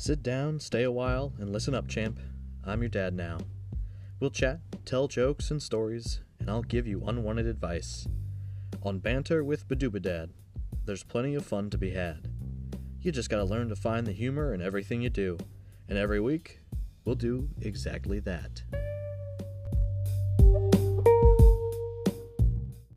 Sit down, stay a while, and listen up, champ. I'm your dad now. We'll chat, tell jokes and stories, and I'll give you unwanted advice. On Banter with Badoobadad, there's plenty of fun to be had. You just gotta learn to find the humor in everything you do, and every week, we'll do exactly that.